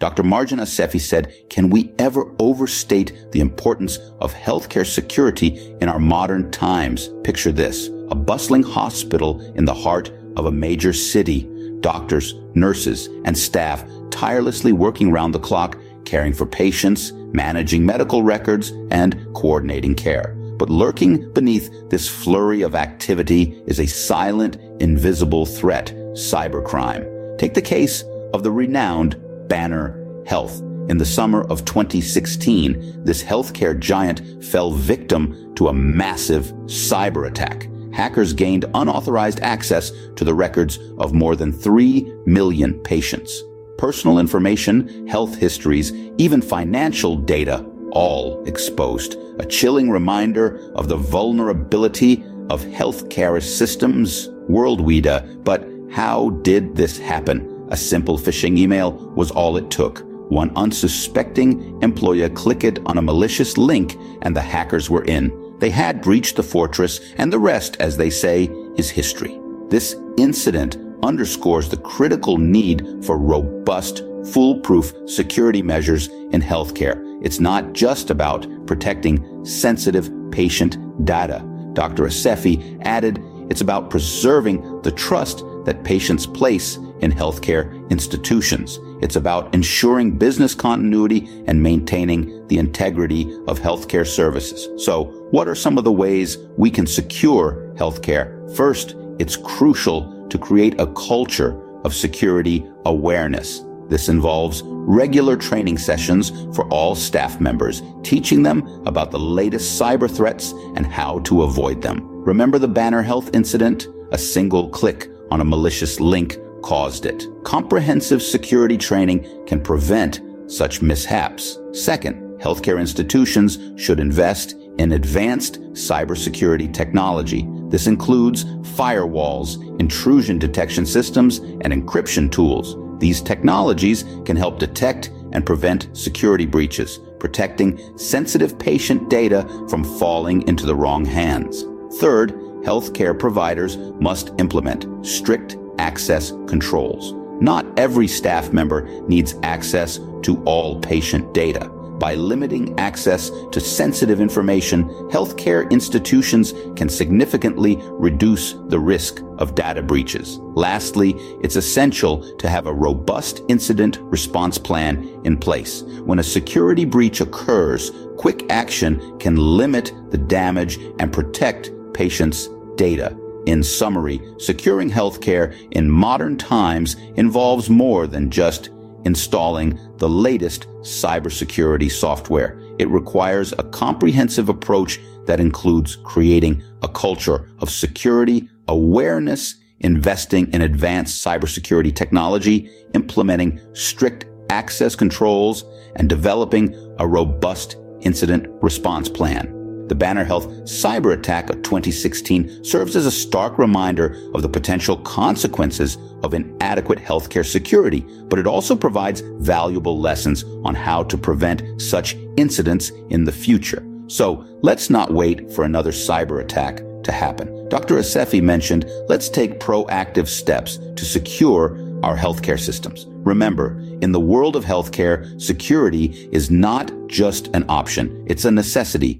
Dr. Marjan Assefi said, can we ever overstate the importance of healthcare security in our modern times? Picture this. A bustling hospital in the heart of a major city. Doctors, nurses, and staff tirelessly working round the clock, caring for patients, managing medical records, and coordinating care. But lurking beneath this flurry of activity is a silent, invisible threat, cybercrime. Take the case of the renowned Banner Health. In the summer of 2016, this healthcare giant fell victim to a massive cyber attack. Hackers gained unauthorized access to the records of more than 3 million patients. Personal information, health histories, even financial data all exposed. A chilling reminder of the vulnerability of healthcare systems worldwide. But how did this happen? A simple phishing email was all it took. One unsuspecting employer clicked on a malicious link and the hackers were in. They had breached the fortress and the rest, as they say, is history. This incident underscores the critical need for robust, foolproof security measures in healthcare. It's not just about protecting sensitive patient data. Dr. Assefi added, it's about preserving the trust that patients place in healthcare institutions. It's about ensuring business continuity and maintaining the integrity of healthcare services. So what are some of the ways we can secure healthcare? First, it's crucial to create a culture of security awareness. This involves regular training sessions for all staff members, teaching them about the latest cyber threats and how to avoid them. Remember the Banner Health incident? A single click on a malicious link caused it. Comprehensive security training can prevent such mishaps. Second, healthcare institutions should invest in advanced cybersecurity technology. This includes firewalls, intrusion detection systems, and encryption tools. These technologies can help detect and prevent security breaches, protecting sensitive patient data from falling into the wrong hands. Third, healthcare providers must implement strict access controls. Not every staff member needs access to all patient data. By limiting access to sensitive information, healthcare institutions can significantly reduce the risk of data breaches. Lastly, it's essential to have a robust incident response plan in place. When a security breach occurs, quick action can limit the damage and protect patients' data. In summary, securing healthcare in modern times involves more than just installing the latest cybersecurity software. It requires a comprehensive approach that includes creating a culture of security, awareness, investing in advanced cybersecurity technology, implementing strict access controls, and developing a robust incident response plan. The Banner Health cyber attack of 2016 serves as a stark reminder of the potential consequences of inadequate healthcare security, but it also provides valuable lessons on how to prevent such incidents in the future. So let's not wait for another cyber attack to happen. Dr. Assefi mentioned, let's take proactive steps to secure our healthcare systems. Remember, in the world of healthcare, security is not just an option. It's a necessity.